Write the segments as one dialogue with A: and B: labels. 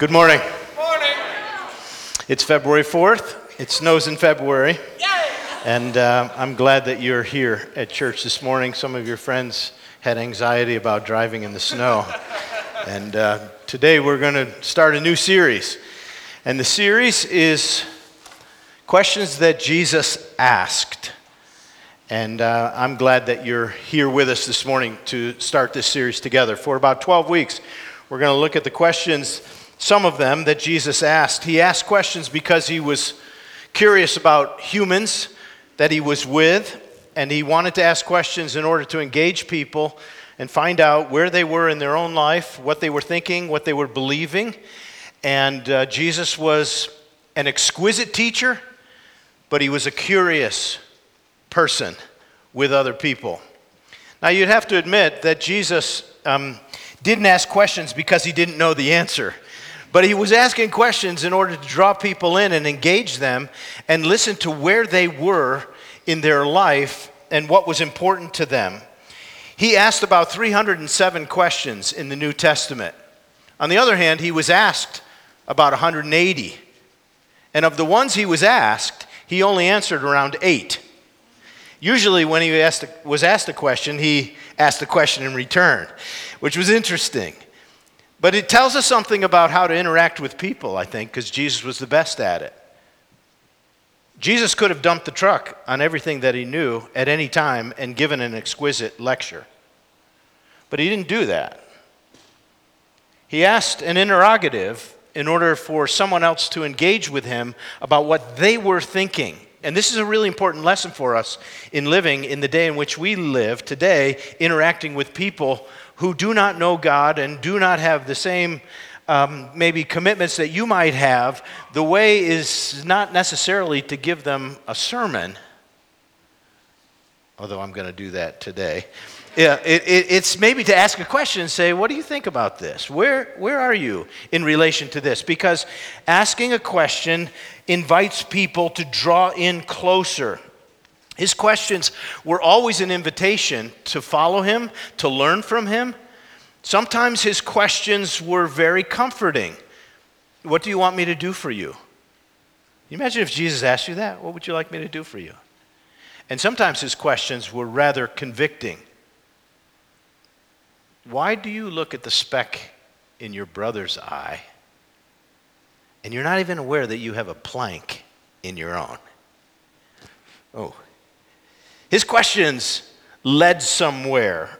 A: Good morning.
B: Morning.
A: It's February 4th. It snows in February.
B: Yay!
A: And uh, I'm glad that you're here at church this morning. Some of your friends had anxiety about driving in the snow. and uh, today we're going to start a new series. And the series is Questions That Jesus Asked. And uh, I'm glad that you're here with us this morning to start this series together. For about 12 weeks, we're going to look at the questions some of them that Jesus asked. He asked questions because he was curious about humans that he was with, and he wanted to ask questions in order to engage people and find out where they were in their own life, what they were thinking, what they were believing. And uh, Jesus was an exquisite teacher, but he was a curious person with other people. Now, you'd have to admit that Jesus um, didn't ask questions because he didn't know the answer. But he was asking questions in order to draw people in and engage them and listen to where they were in their life and what was important to them. He asked about 307 questions in the New Testament. On the other hand, he was asked about 180. And of the ones he was asked, he only answered around eight. Usually, when he asked, was asked a question, he asked a question in return, which was interesting. But it tells us something about how to interact with people, I think, because Jesus was the best at it. Jesus could have dumped the truck on everything that he knew at any time and given an exquisite lecture. But he didn't do that. He asked an interrogative in order for someone else to engage with him about what they were thinking. And this is a really important lesson for us in living in the day in which we live today, interacting with people who do not know God and do not have the same um, maybe commitments that you might have, the way is not necessarily to give them a sermon, although I'm going to do that today. Yeah, it, it, it's maybe to ask a question and say, What do you think about this? Where, where are you in relation to this? Because asking a question invites people to draw in closer his questions were always an invitation to follow him, to learn from him. Sometimes his questions were very comforting. What do you want me to do for you? you imagine if Jesus asked you that? What would you like me to do for you? And sometimes his questions were rather convicting. Why do you look at the speck in your brother's eye and you're not even aware that you have a plank in your own? Oh, his questions led somewhere.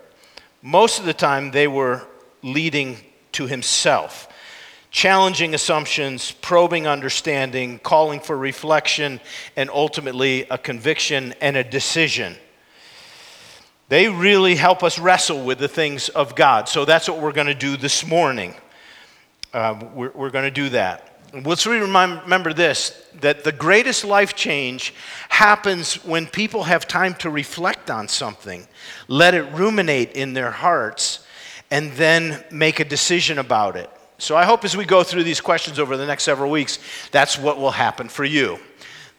A: Most of the time, they were leading to himself, challenging assumptions, probing understanding, calling for reflection, and ultimately a conviction and a decision. They really help us wrestle with the things of God. So that's what we're going to do this morning. Uh, we're, we're going to do that. Let's remember this that the greatest life change happens when people have time to reflect on something, let it ruminate in their hearts, and then make a decision about it. So I hope as we go through these questions over the next several weeks, that's what will happen for you.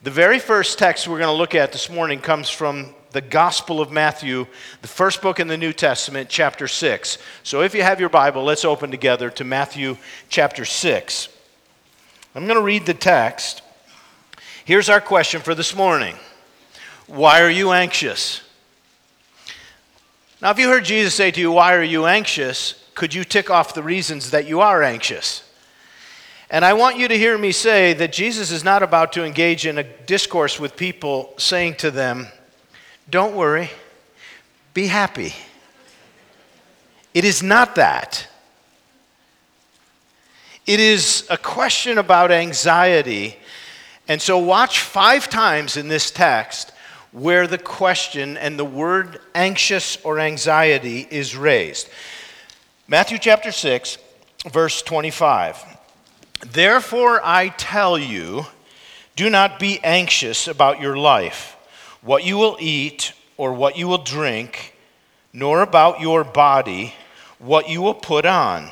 A: The very first text we're going to look at this morning comes from the Gospel of Matthew, the first book in the New Testament, chapter 6. So if you have your Bible, let's open together to Matthew chapter 6. I'm going to read the text. Here's our question for this morning Why are you anxious? Now, if you heard Jesus say to you, Why are you anxious? could you tick off the reasons that you are anxious? And I want you to hear me say that Jesus is not about to engage in a discourse with people saying to them, Don't worry, be happy. It is not that. It is a question about anxiety. And so, watch five times in this text where the question and the word anxious or anxiety is raised. Matthew chapter 6, verse 25. Therefore, I tell you, do not be anxious about your life, what you will eat or what you will drink, nor about your body, what you will put on.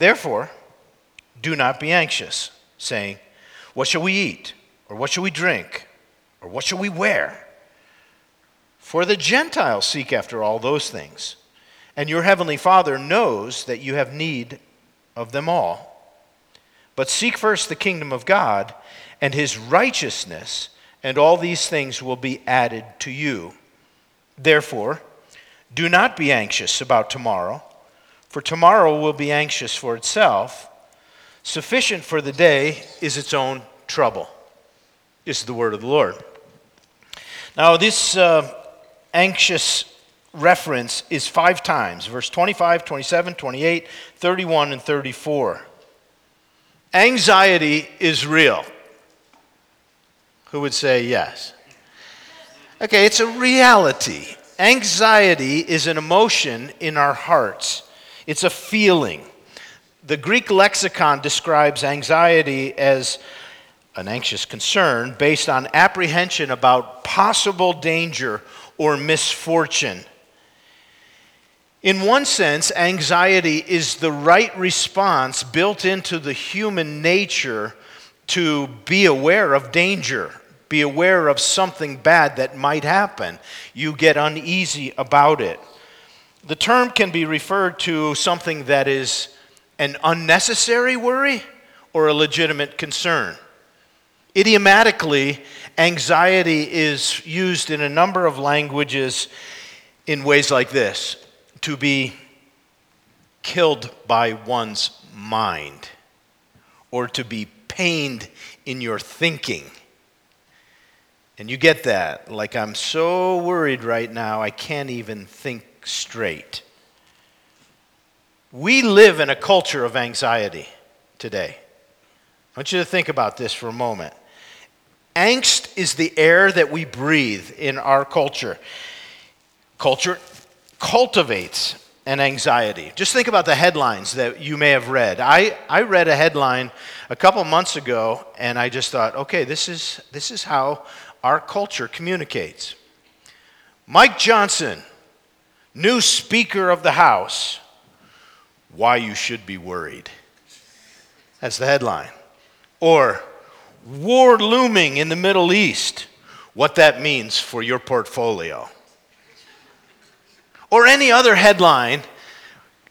A: Therefore, do not be anxious, saying, What shall we eat? Or what shall we drink? Or what shall we wear? For the Gentiles seek after all those things, and your heavenly Father knows that you have need of them all. But seek first the kingdom of God and his righteousness, and all these things will be added to you. Therefore, do not be anxious about tomorrow, for tomorrow will be anxious for itself. Sufficient for the day is its own trouble. Is the word of the Lord. Now, this uh, anxious reference is five times verse 25, 27, 28, 31, and 34. Anxiety is real. Who would say yes? Okay, it's a reality. Anxiety is an emotion in our hearts, it's a feeling. The Greek lexicon describes anxiety as an anxious concern based on apprehension about possible danger or misfortune. In one sense, anxiety is the right response built into the human nature to be aware of danger, be aware of something bad that might happen. You get uneasy about it. The term can be referred to something that is an unnecessary worry or a legitimate concern. Idiomatically, anxiety is used in a number of languages in ways like this to be killed by one's mind or to be pained in your thinking. And you get that. Like, I'm so worried right now, I can't even think straight. We live in a culture of anxiety today. I want you to think about this for a moment. Angst is the air that we breathe in our culture. Culture cultivates an anxiety. Just think about the headlines that you may have read. I, I read a headline a couple months ago, and I just thought, okay, this is, this is how our culture communicates. Mike Johnson, new Speaker of the House, why you should be worried. That's the headline. Or, war looming in the Middle East, what that means for your portfolio. Or any other headline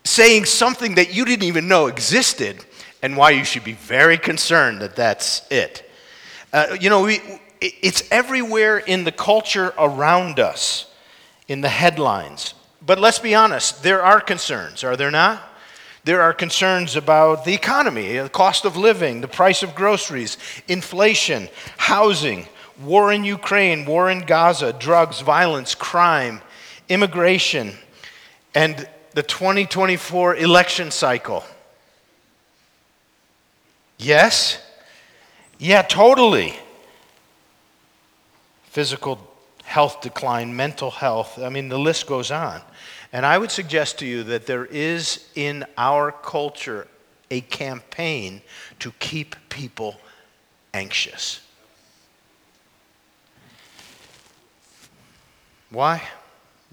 A: saying something that you didn't even know existed and why you should be very concerned that that's it. Uh, you know, we, it's everywhere in the culture around us, in the headlines. But let's be honest, there are concerns, are there not? There are concerns about the economy, uh, the cost of living, the price of groceries, inflation, housing, war in Ukraine, war in Gaza, drugs, violence, crime, immigration, and the 2024 election cycle. Yes? Yeah, totally. Physical health decline, mental health, I mean, the list goes on. And I would suggest to you that there is in our culture a campaign to keep people anxious. Why?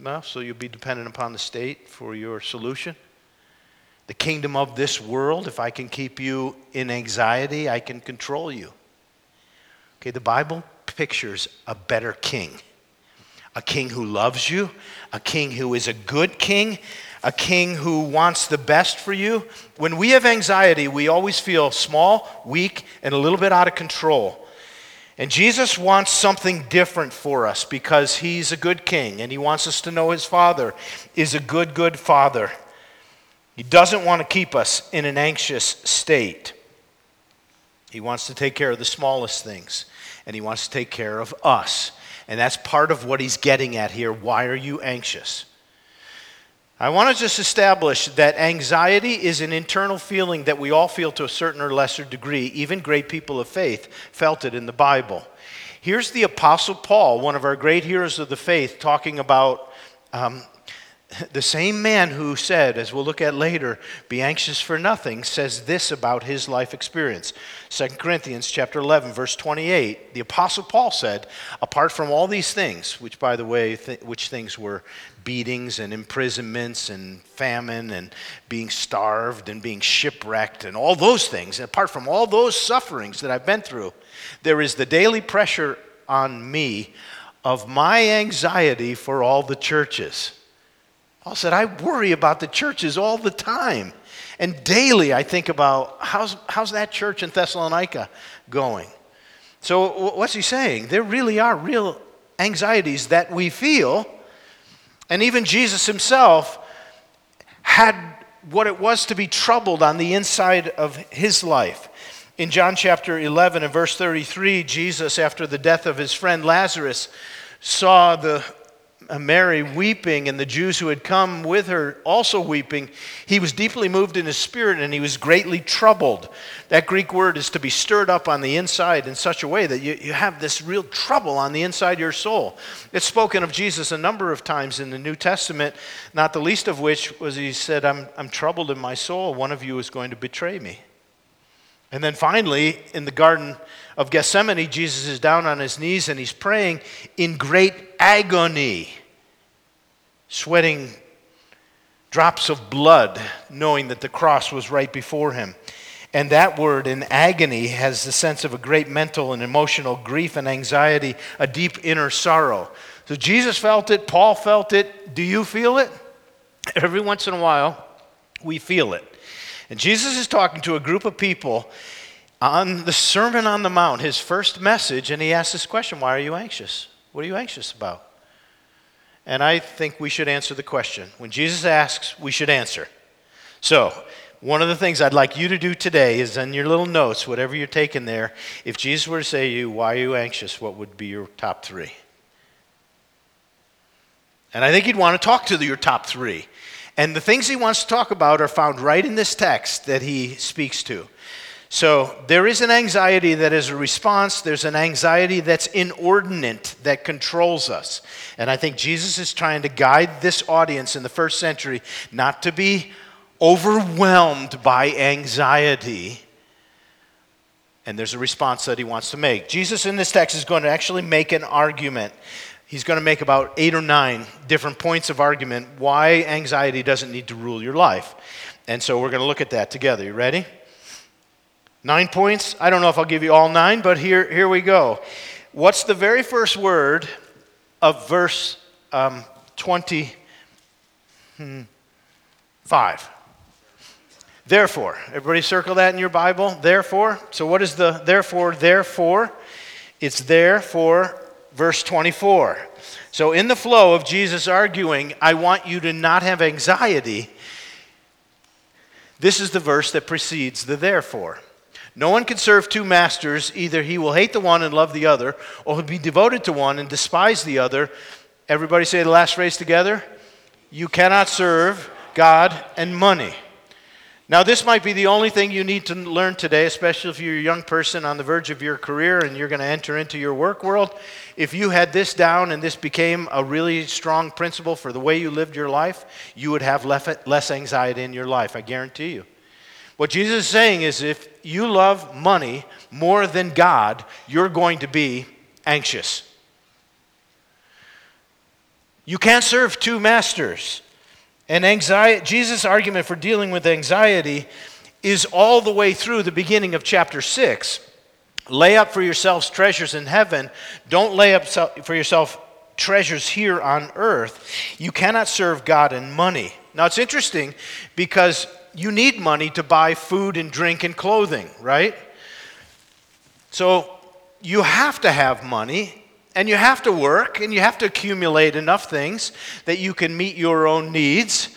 A: Well, so you'll be dependent upon the state for your solution. The kingdom of this world, if I can keep you in anxiety, I can control you. Okay, the Bible pictures a better king a king who loves you, a king who is a good king, a king who wants the best for you. When we have anxiety, we always feel small, weak, and a little bit out of control. And Jesus wants something different for us because he's a good king and he wants us to know his father is a good, good father. He doesn't want to keep us in an anxious state. He wants to take care of the smallest things, and He wants to take care of us. And that's part of what He's getting at here. Why are you anxious? I want to just establish that anxiety is an internal feeling that we all feel to a certain or lesser degree. Even great people of faith felt it in the Bible. Here's the Apostle Paul, one of our great heroes of the faith, talking about um, the same man who said, as we'll look at later, be anxious for nothing, says this about his life experience. 2 Corinthians chapter 11, verse 28, the apostle Paul said, apart from all these things, which by the way, th- which things were beatings and imprisonments and famine and being starved and being shipwrecked and all those things, and apart from all those sufferings that I've been through, there is the daily pressure on me of my anxiety for all the churches. Paul said, I worry about the churches all the time. And daily I think about how's, how's that church in Thessalonica going? So, what's he saying? There really are real anxieties that we feel. And even Jesus himself had what it was to be troubled on the inside of his life. In John chapter 11 and verse 33, Jesus, after the death of his friend Lazarus, saw the Uh, Mary weeping and the Jews who had come with her also weeping, he was deeply moved in his spirit and he was greatly troubled. That Greek word is to be stirred up on the inside in such a way that you, you have this real trouble on the inside of your soul. It's spoken of Jesus a number of times in the New Testament, not the least of which was he said, I'm, I'm troubled in my soul. One of you is going to betray me. And then finally, in the Garden of Gethsemane, Jesus is down on his knees and he's praying in great agony, sweating drops of blood, knowing that the cross was right before him. And that word in agony has the sense of a great mental and emotional grief and anxiety, a deep inner sorrow. So Jesus felt it, Paul felt it. Do you feel it? Every once in a while, we feel it. And Jesus is talking to a group of people on the Sermon on the Mount, his first message, and he asks this question Why are you anxious? What are you anxious about? And I think we should answer the question. When Jesus asks, we should answer. So, one of the things I'd like you to do today is in your little notes, whatever you're taking there, if Jesus were to say to you, Why are you anxious? What would be your top three? And I think he'd want to talk to your top three. And the things he wants to talk about are found right in this text that he speaks to. So there is an anxiety that is a response, there's an anxiety that's inordinate that controls us. And I think Jesus is trying to guide this audience in the first century not to be overwhelmed by anxiety. And there's a response that he wants to make. Jesus in this text is going to actually make an argument he's going to make about eight or nine different points of argument why anxiety doesn't need to rule your life. And so we're going to look at that together. You ready? Nine points. I don't know if I'll give you all nine, but here, here we go. What's the very first word of verse um, 25? Therefore. Everybody circle that in your Bible. Therefore. So, what is the therefore? Therefore. It's there for verse 24. So, in the flow of Jesus arguing, I want you to not have anxiety, this is the verse that precedes the therefore. No one can serve two masters. Either he will hate the one and love the other, or he'll be devoted to one and despise the other. Everybody say the last phrase together. You cannot serve God and money. Now, this might be the only thing you need to learn today, especially if you're a young person on the verge of your career and you're going to enter into your work world. If you had this down and this became a really strong principle for the way you lived your life, you would have less anxiety in your life, I guarantee you. What Jesus is saying is if you love money more than God, you're going to be anxious. You can't serve two masters. And anxiety, Jesus' argument for dealing with anxiety is all the way through the beginning of chapter 6. Lay up for yourselves treasures in heaven. Don't lay up for yourself treasures here on earth. You cannot serve God and money. Now, it's interesting because you need money to buy food and drink and clothing, right? So you have to have money and you have to work and you have to accumulate enough things that you can meet your own needs.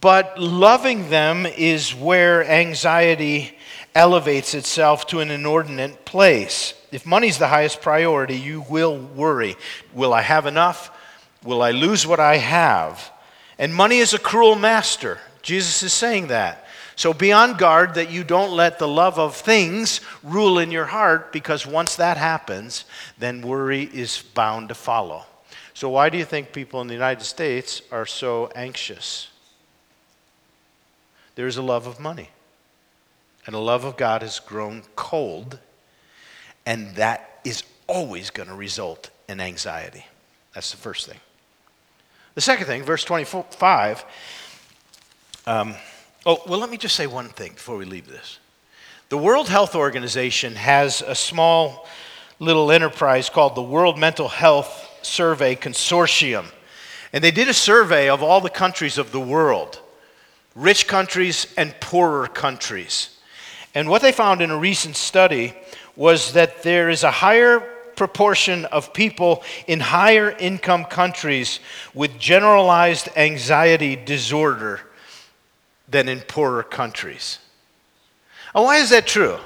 A: but loving them is where anxiety elevates itself to an inordinate place. If money's the highest priority, you will worry. Will I have enough? Will I lose what I have? And money is a cruel master. Jesus is saying that. So be on guard that you don't let the love of things rule in your heart because once that happens, then worry is bound to follow. So, why do you think people in the United States are so anxious? There's a love of money. And the love of God has grown cold, and that is always going to result in anxiety. That's the first thing. The second thing, verse 25. Um, oh, well, let me just say one thing before we leave this. The World Health Organization has a small little enterprise called the World Mental Health Survey Consortium. And they did a survey of all the countries of the world rich countries and poorer countries. And what they found in a recent study was that there is a higher proportion of people in higher income countries with generalized anxiety disorder than in poorer countries. And why is that true?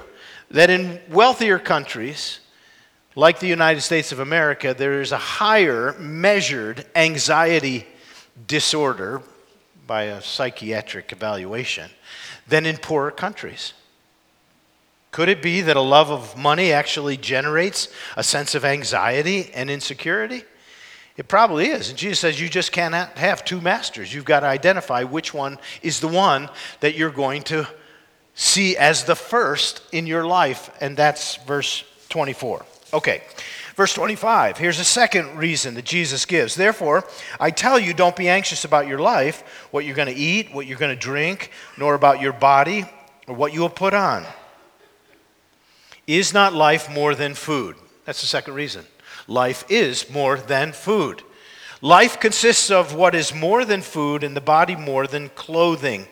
A: That in wealthier countries, like the United States of America, there is a higher measured anxiety disorder by a psychiatric evaluation than in poorer countries. Could it be that a love of money actually generates a sense of anxiety and insecurity? It probably is. And Jesus says you just cannot have two masters. You've got to identify which one is the one that you're going to see as the first in your life. And that's verse 24. Okay. Verse 25, here's a second reason that Jesus gives. Therefore, I tell you, don't be anxious about your life, what you're going to eat, what you're going to drink, nor about your body or what you will put on. Is not life more than food? That's the second reason. Life is more than food. Life consists of what is more than food and the body more than clothing.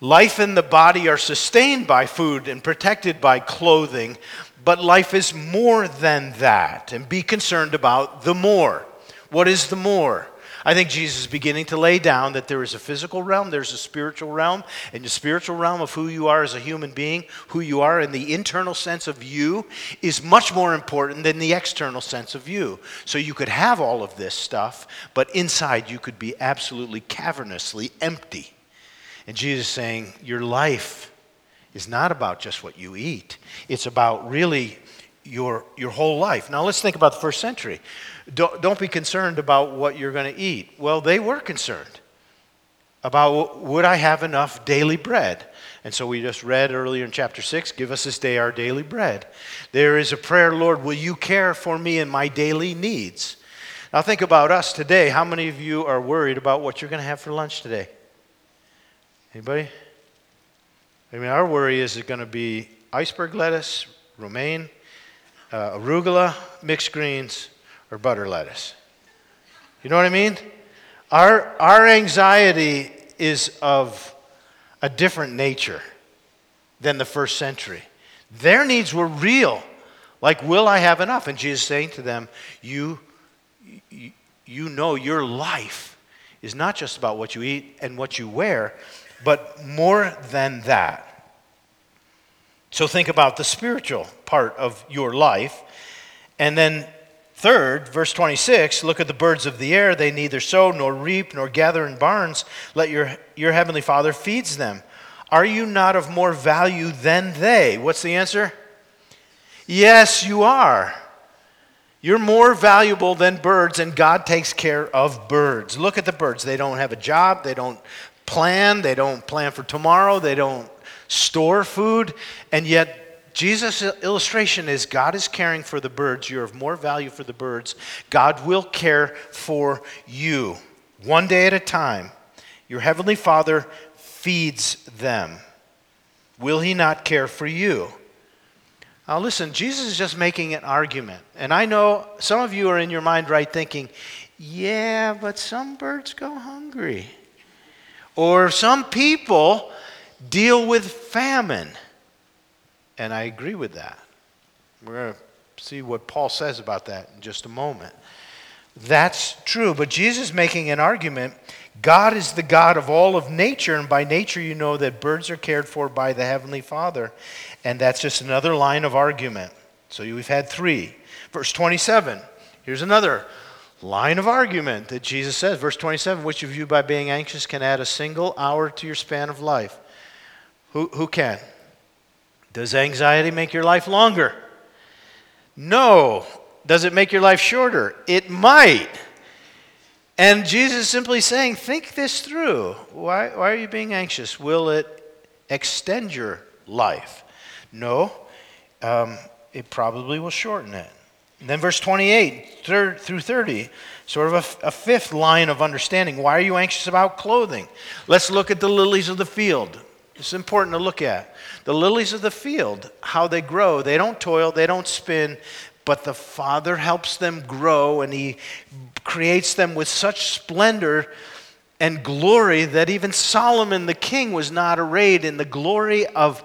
A: Life and the body are sustained by food and protected by clothing, but life is more than that. And be concerned about the more. What is the more? I think Jesus is beginning to lay down that there is a physical realm, there's a spiritual realm, and the spiritual realm of who you are as a human being, who you are in the internal sense of you, is much more important than the external sense of you. So you could have all of this stuff, but inside you could be absolutely cavernously empty. And Jesus is saying, Your life is not about just what you eat, it's about really your, your whole life. Now let's think about the first century. Don't, don't be concerned about what you're going to eat. Well, they were concerned about would I have enough daily bread? And so we just read earlier in chapter 6 give us this day our daily bread. There is a prayer, Lord, will you care for me and my daily needs? Now think about us today. How many of you are worried about what you're going to have for lunch today? Anybody? I mean, our worry is it going to be iceberg lettuce, romaine, uh, arugula, mixed greens, or butter lettuce. You know what I mean? Our, our anxiety is of a different nature than the first century. Their needs were real. Like, will I have enough? And Jesus saying to them, you, you, you know your life is not just about what you eat and what you wear, but more than that. So think about the spiritual part of your life. And then Third, verse 26, look at the birds of the air. They neither sow nor reap nor gather in barns. Let your, your heavenly Father feeds them. Are you not of more value than they? What's the answer? Yes, you are. You're more valuable than birds, and God takes care of birds. Look at the birds. They don't have a job, they don't plan, they don't plan for tomorrow, they don't store food, and yet Jesus' illustration is God is caring for the birds. You're of more value for the birds. God will care for you one day at a time. Your heavenly Father feeds them. Will he not care for you? Now, listen, Jesus is just making an argument. And I know some of you are in your mind right thinking, yeah, but some birds go hungry. Or some people deal with famine. And I agree with that. We're going to see what Paul says about that in just a moment. That's true. But Jesus making an argument. God is the God of all of nature, and by nature, you know that birds are cared for by the Heavenly Father. And that's just another line of argument. So we've had three. Verse 27, here's another line of argument that Jesus says. Verse 27 Which of you, by being anxious, can add a single hour to your span of life? Who, who can? Does anxiety make your life longer? No. Does it make your life shorter? It might. And Jesus is simply saying, think this through. Why, why are you being anxious? Will it extend your life? No. Um, it probably will shorten it. And then verse 28 third, through 30, sort of a, a fifth line of understanding. Why are you anxious about clothing? Let's look at the lilies of the field. It's important to look at. The lilies of the field, how they grow. They don't toil, they don't spin, but the Father helps them grow and He creates them with such splendor and glory that even Solomon the king was not arrayed in the glory of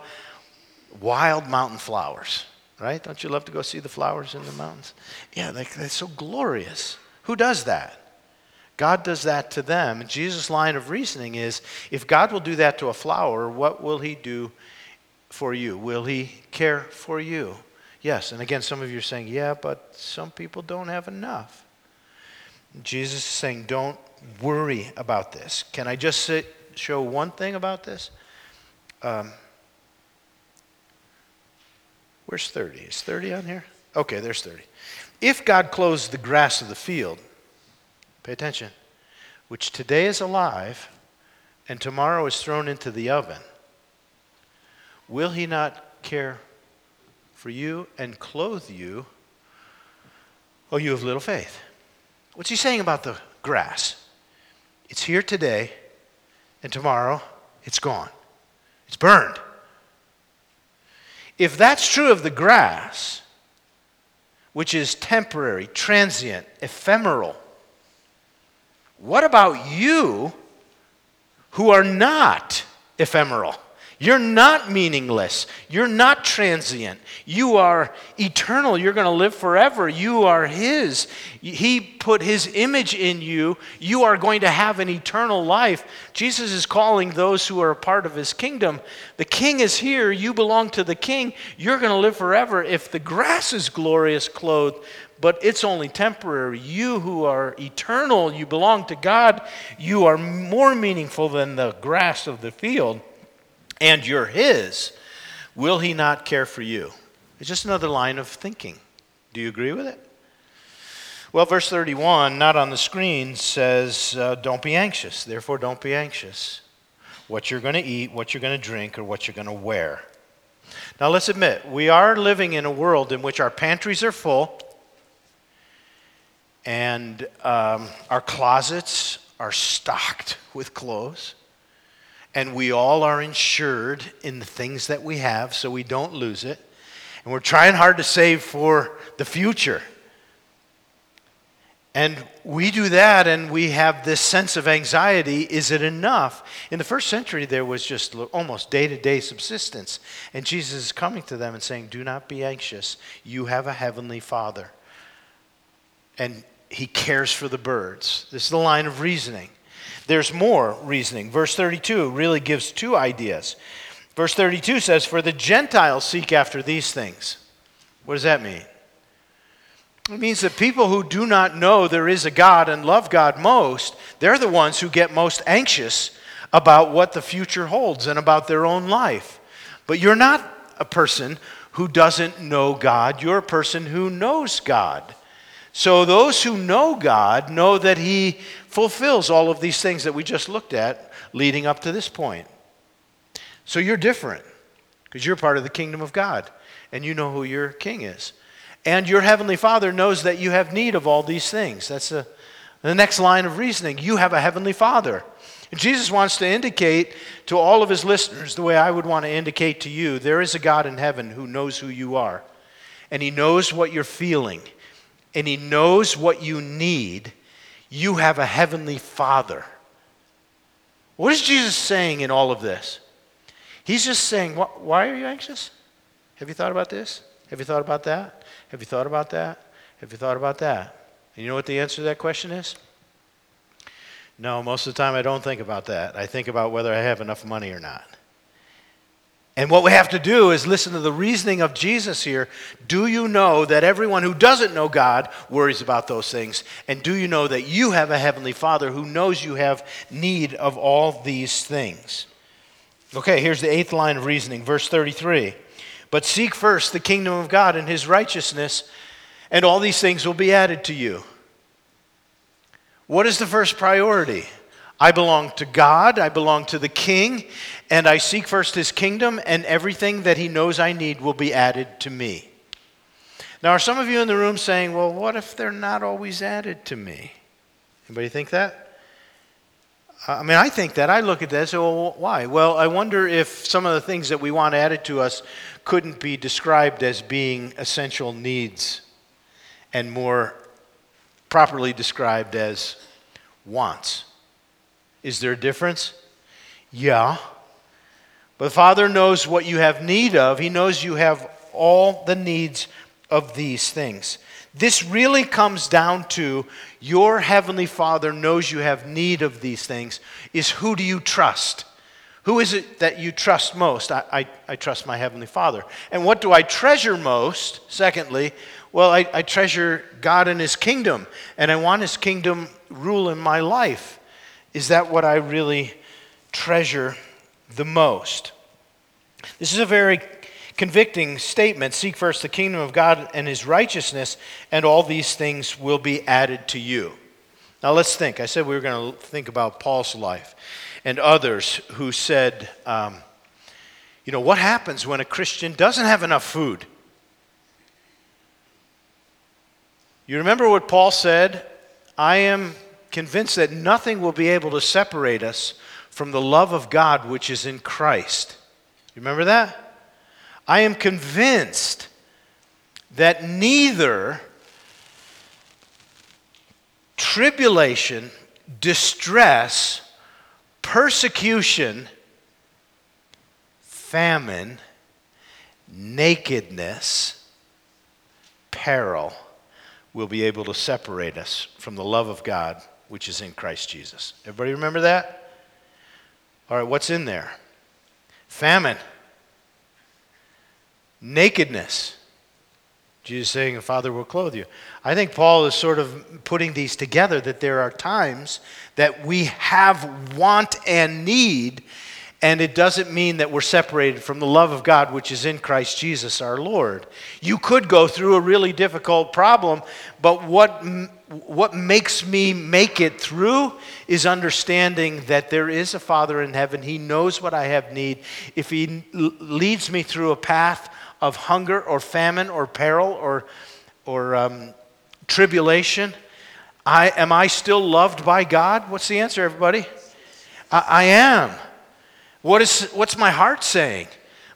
A: wild mountain flowers. Right? Don't you love to go see the flowers in the mountains? Yeah, they, they're so glorious. Who does that? God does that to them. And Jesus' line of reasoning is if God will do that to a flower, what will he do for you? Will he care for you? Yes, and again, some of you are saying, yeah, but some people don't have enough. Jesus is saying, don't worry about this. Can I just sit, show one thing about this? Um, where's 30? Is 30 on here? Okay, there's 30. If God clothes the grass of the field, pay attention, which today is alive and tomorrow is thrown into the oven, will he not care for you and clothe you, oh, you have little faith. What's he saying about the grass? It's here today, and tomorrow it's gone. It's burned. If that's true of the grass, which is temporary, transient, ephemeral, what about you who are not ephemeral? You're not meaningless. You're not transient. You are eternal. You're going to live forever. You are His. He put His image in you. You are going to have an eternal life. Jesus is calling those who are a part of His kingdom. The King is here. You belong to the King. You're going to live forever. If the grass is glorious clothed, but it's only temporary. You who are eternal, you belong to God. You are more meaningful than the grass of the field and you're His, will He not care for you? It's just another line of thinking. Do you agree with it? Well, verse 31, not on the screen, says, uh, Don't be anxious. Therefore, don't be anxious. What you're going to eat, what you're going to drink, or what you're going to wear. Now, let's admit, we are living in a world in which our pantries are full and um, our closets are stocked with clothes and we all are insured in the things that we have so we don't lose it. And we're trying hard to save for the future. And we do that and we have this sense of anxiety. Is it enough? In the first century, there was just almost day to day subsistence. And Jesus is coming to them and saying, Do not be anxious. You have a heavenly Father. And he cares for the birds. This is the line of reasoning. There's more reasoning. Verse 32 really gives two ideas. Verse 32 says, For the Gentiles seek after these things. What does that mean? It means that people who do not know there is a God and love God most, they're the ones who get most anxious about what the future holds and about their own life. But you're not a person who doesn't know God, you're a person who knows God. So those who know God know that He fulfills all of these things that we just looked at leading up to this point. So you're different because you're part of the kingdom of God and you know who your king is. And your heavenly Father knows that you have need of all these things. That's a, the next line of reasoning. You have a heavenly Father. And Jesus wants to indicate to all of his listeners the way I would want to indicate to you there is a God in heaven who knows who you are, and he knows what you're feeling and He knows what you need, you have a heavenly Father. What is Jesus saying in all of this? He's just saying, Why are you anxious? Have you thought about this? Have you thought about that? Have you thought about that? Have you thought about that? And you know what the answer to that question is? No, most of the time I don't think about that. I think about whether I have enough money or not. And what we have to do is listen to the reasoning of Jesus here. Do you know that everyone who doesn't know God worries about those things? And do you know that you have a heavenly Father who knows you have need of all these things? Okay, here's the eighth line of reasoning, verse 33. But seek first the kingdom of God and his righteousness, and all these things will be added to you. What is the first priority? I belong to God, I belong to the King, and I seek first his kingdom, and everything that he knows I need will be added to me. Now, are some of you in the room saying, well, what if they're not always added to me? Anybody think that? I mean, I think that. I look at that and say, well, why? Well, I wonder if some of the things that we want added to us couldn't be described as being essential needs and more properly described as wants. Is there a difference? Yeah. But Father knows what you have need of. He knows you have all the needs of these things. This really comes down to your heavenly Father knows you have need of these things. Is who do you trust? Who is it that you trust most? I, I, I trust my heavenly Father. And what do I treasure most? Secondly, well, I, I treasure God and His kingdom, and I want His kingdom rule in my life. Is that what I really treasure the most? This is a very convicting statement. Seek first the kingdom of God and his righteousness, and all these things will be added to you. Now let's think. I said we were going to think about Paul's life and others who said, um, you know, what happens when a Christian doesn't have enough food? You remember what Paul said? I am convinced that nothing will be able to separate us from the love of God which is in Christ. You remember that? I am convinced that neither tribulation, distress, persecution, famine, nakedness, peril will be able to separate us from the love of God which is in Christ Jesus. Everybody remember that? All right, what's in there? Famine, nakedness. Jesus saying, Father will clothe you. I think Paul is sort of putting these together that there are times that we have want and need, and it doesn't mean that we're separated from the love of God which is in Christ Jesus our Lord. You could go through a really difficult problem, but what what makes me make it through is understanding that there is a Father in heaven. He knows what I have need. If He leads me through a path of hunger or famine or peril or, or um, tribulation, I, am I still loved by God? What's the answer, everybody? I, I am. What is, what's my heart saying?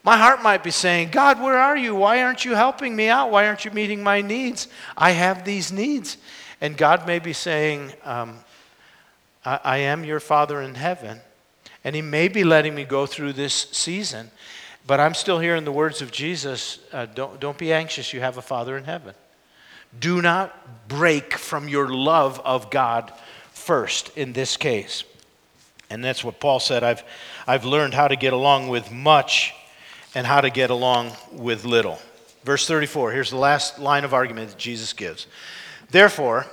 A: My heart might be saying, God, where are you? Why aren't you helping me out? Why aren't you meeting my needs? I have these needs. And God may be saying, um, I, I am your Father in heaven. And He may be letting me go through this season. But I'm still hearing the words of Jesus uh, don't, don't be anxious, you have a Father in heaven. Do not break from your love of God first in this case. And that's what Paul said. I've, I've learned how to get along with much and how to get along with little. Verse 34, here's the last line of argument that Jesus gives. Therefore,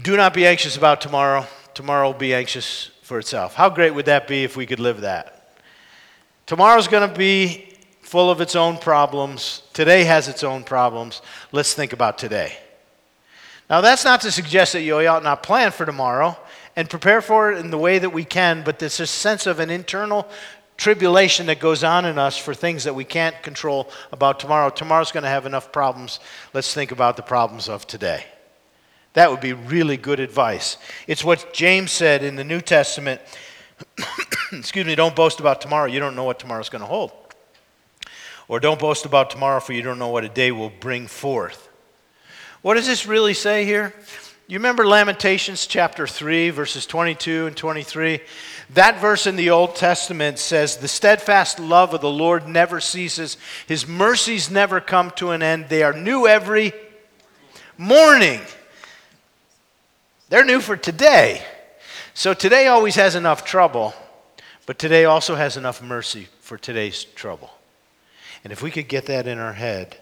A: do not be anxious about tomorrow. Tomorrow will be anxious for itself. How great would that be if we could live that? Tomorrow's going to be full of its own problems. Today has its own problems. Let's think about today. Now, that's not to suggest that you ought not plan for tomorrow and prepare for it in the way that we can, but there's a sense of an internal tribulation that goes on in us for things that we can't control about tomorrow. Tomorrow's going to have enough problems. Let's think about the problems of today. That would be really good advice. It's what James said in the New Testament. Excuse me, don't boast about tomorrow. You don't know what tomorrow's going to hold. Or don't boast about tomorrow, for you don't know what a day will bring forth. What does this really say here? You remember Lamentations chapter 3, verses 22 and 23? That verse in the Old Testament says, The steadfast love of the Lord never ceases, His mercies never come to an end. They are new every morning. They're new for today. So today always has enough trouble, but today also has enough mercy for today's trouble. And if we could get that in our head,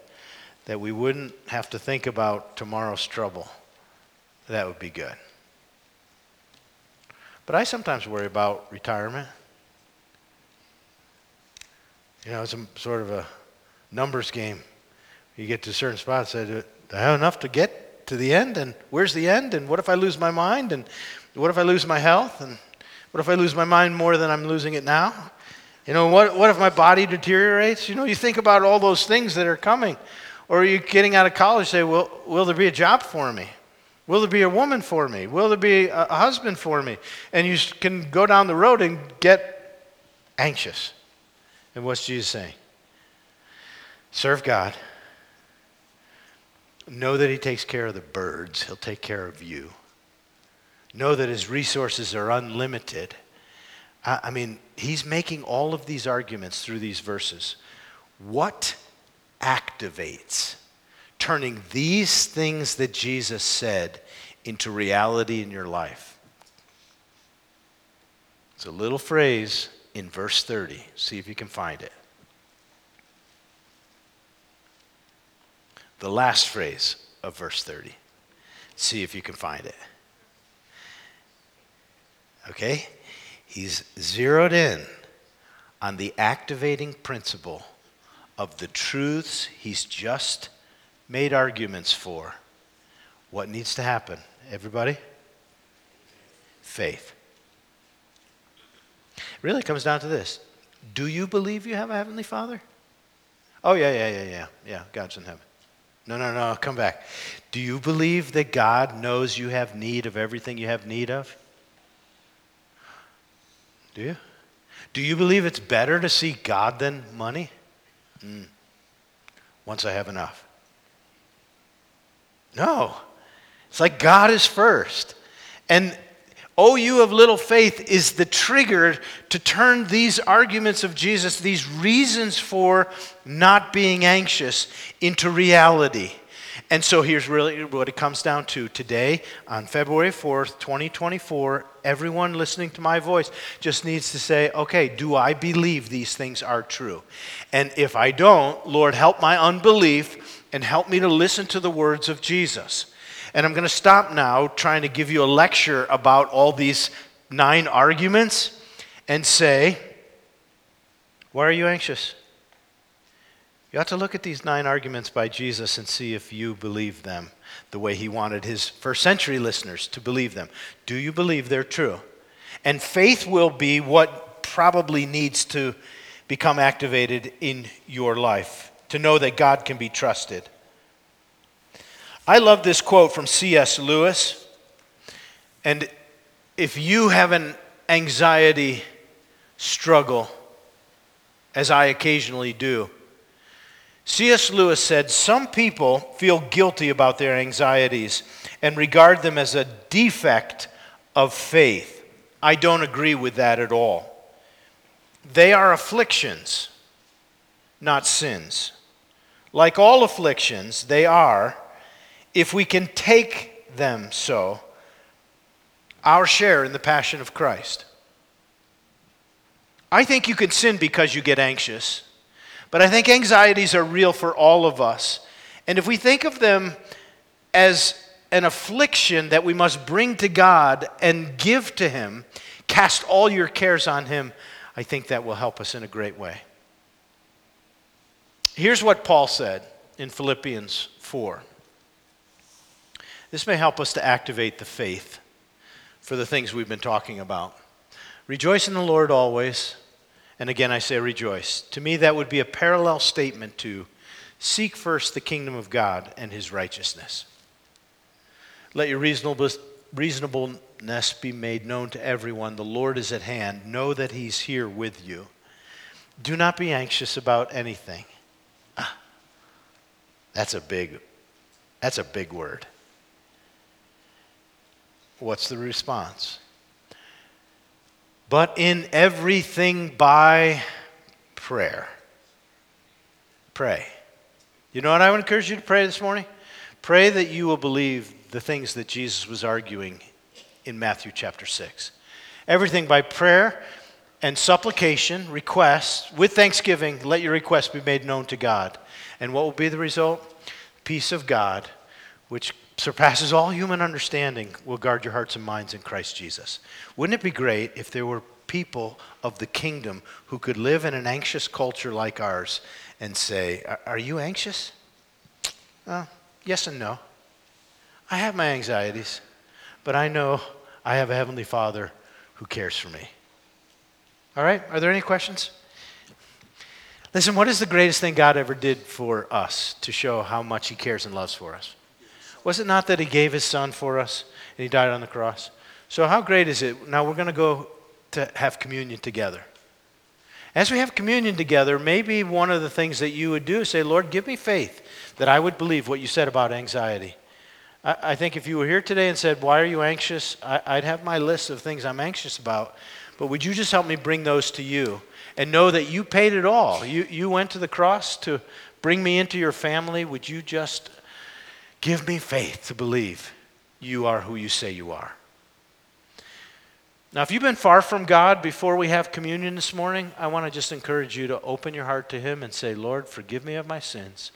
A: that we wouldn't have to think about tomorrow's trouble, that would be good. But I sometimes worry about retirement. You know, it's a, sort of a numbers game. You get to certain spot, say, do I have enough to get to the end? And where's the end? And what if I lose my mind? And what if I lose my health? And what if I lose my mind more than I'm losing it now? You know, what, what if my body deteriorates? You know, you think about all those things that are coming. Or are you getting out of college say, well, will there be a job for me? Will there be a woman for me? Will there be a husband for me? And you can go down the road and get anxious. And what's Jesus saying? Serve God. Know that He takes care of the birds, He'll take care of you. Know that His resources are unlimited. I mean, He's making all of these arguments through these verses. What activates turning these things that Jesus said into reality in your life? It's a little phrase in verse 30. See if you can find it. The last phrase of verse 30. See if you can find it. Okay? He's zeroed in on the activating principle of the truths he's just made arguments for. What needs to happen? Everybody? Faith. It really comes down to this Do you believe you have a Heavenly Father? Oh, yeah, yeah, yeah, yeah. Yeah, God's in heaven. No, no, no, come back. Do you believe that God knows you have need of everything you have need of? Do you? Do you believe it's better to see God than money? Mm. Once I have enough. No. It's like God is first. And Oh, you of little faith is the trigger to turn these arguments of Jesus, these reasons for not being anxious, into reality. And so here's really what it comes down to. Today, on February 4th, 2024, everyone listening to my voice just needs to say, okay, do I believe these things are true? And if I don't, Lord, help my unbelief and help me to listen to the words of Jesus. And I'm going to stop now trying to give you a lecture about all these nine arguments and say, Why are you anxious? You ought to look at these nine arguments by Jesus and see if you believe them the way he wanted his first century listeners to believe them. Do you believe they're true? And faith will be what probably needs to become activated in your life to know that God can be trusted. I love this quote from C.S. Lewis. And if you have an anxiety struggle, as I occasionally do, C.S. Lewis said, Some people feel guilty about their anxieties and regard them as a defect of faith. I don't agree with that at all. They are afflictions, not sins. Like all afflictions, they are if we can take them so, our share in the passion of Christ. I think you can sin because you get anxious, but I think anxieties are real for all of us. And if we think of them as an affliction that we must bring to God and give to Him, cast all your cares on Him, I think that will help us in a great way. Here's what Paul said in Philippians 4. This may help us to activate the faith for the things we've been talking about. Rejoice in the Lord always. And again, I say rejoice. To me, that would be a parallel statement to seek first the kingdom of God and his righteousness. Let your reasonableness be made known to everyone. The Lord is at hand. Know that he's here with you. Do not be anxious about anything. That's a big that's a big word. What's the response? But in everything by prayer. Pray. You know what I would encourage you to pray this morning? Pray that you will believe the things that Jesus was arguing in Matthew chapter 6. Everything by prayer and supplication, request, with thanksgiving, let your request be made known to God. And what will be the result? Peace of God, which surpasses all human understanding, will guard your hearts and minds in Christ Jesus. Wouldn't it be great if there were people of the kingdom who could live in an anxious culture like ours and say, Are you anxious? Well, yes and no. I have my anxieties, but I know I have a Heavenly Father who cares for me. All right, are there any questions? Listen, what is the greatest thing God ever did for us to show how much He cares and loves for us? Was it not that He gave His Son for us and He died on the cross? So, how great is it? Now, we're going to go to have communion together. As we have communion together, maybe one of the things that you would do is say, Lord, give me faith that I would believe what you said about anxiety. I, think if you were here today and said, Why are you anxious? I'd have my list of things I'm anxious about. But would you just help me bring those to you and know that you paid it all? You, you went to the cross to bring me into your family. Would you just give me faith to believe you are who you say you are? Now, if you've been far from God before we have communion this morning, I want to just encourage you to open your heart to Him and say, Lord, forgive me of my sins.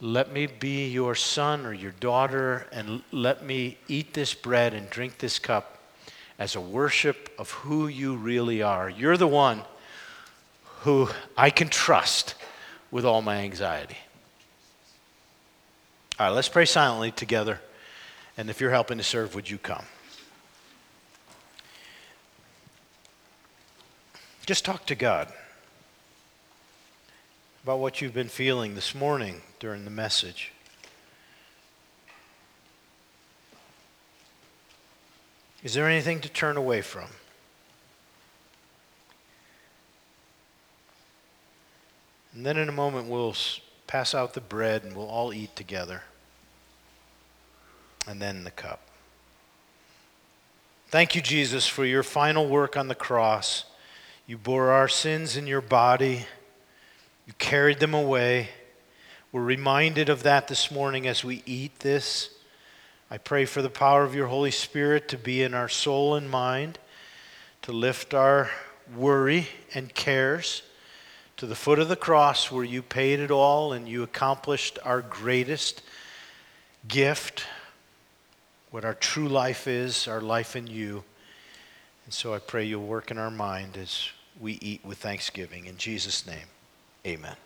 A: Let me be your son or your daughter, and let me eat this bread and drink this cup as a worship of who you really are. You're the one who I can trust with all my anxiety. All right, let's pray silently together. And if you're helping to serve, would you come? Just talk to God about what you've been feeling this morning during the message. Is there anything to turn away from? And then in a moment, we'll pass out the bread and we'll all eat together. And then the cup. Thank you, Jesus, for your final work on the cross you bore our sins in your body, you carried them away. We're reminded of that this morning as we eat this. I pray for the power of your Holy Spirit to be in our soul and mind, to lift our worry and cares to the foot of the cross where you paid it all and you accomplished our greatest gift, what our true life is, our life in you. And so I pray you'll work in our mind as we eat with thanksgiving. In Jesus' name, amen.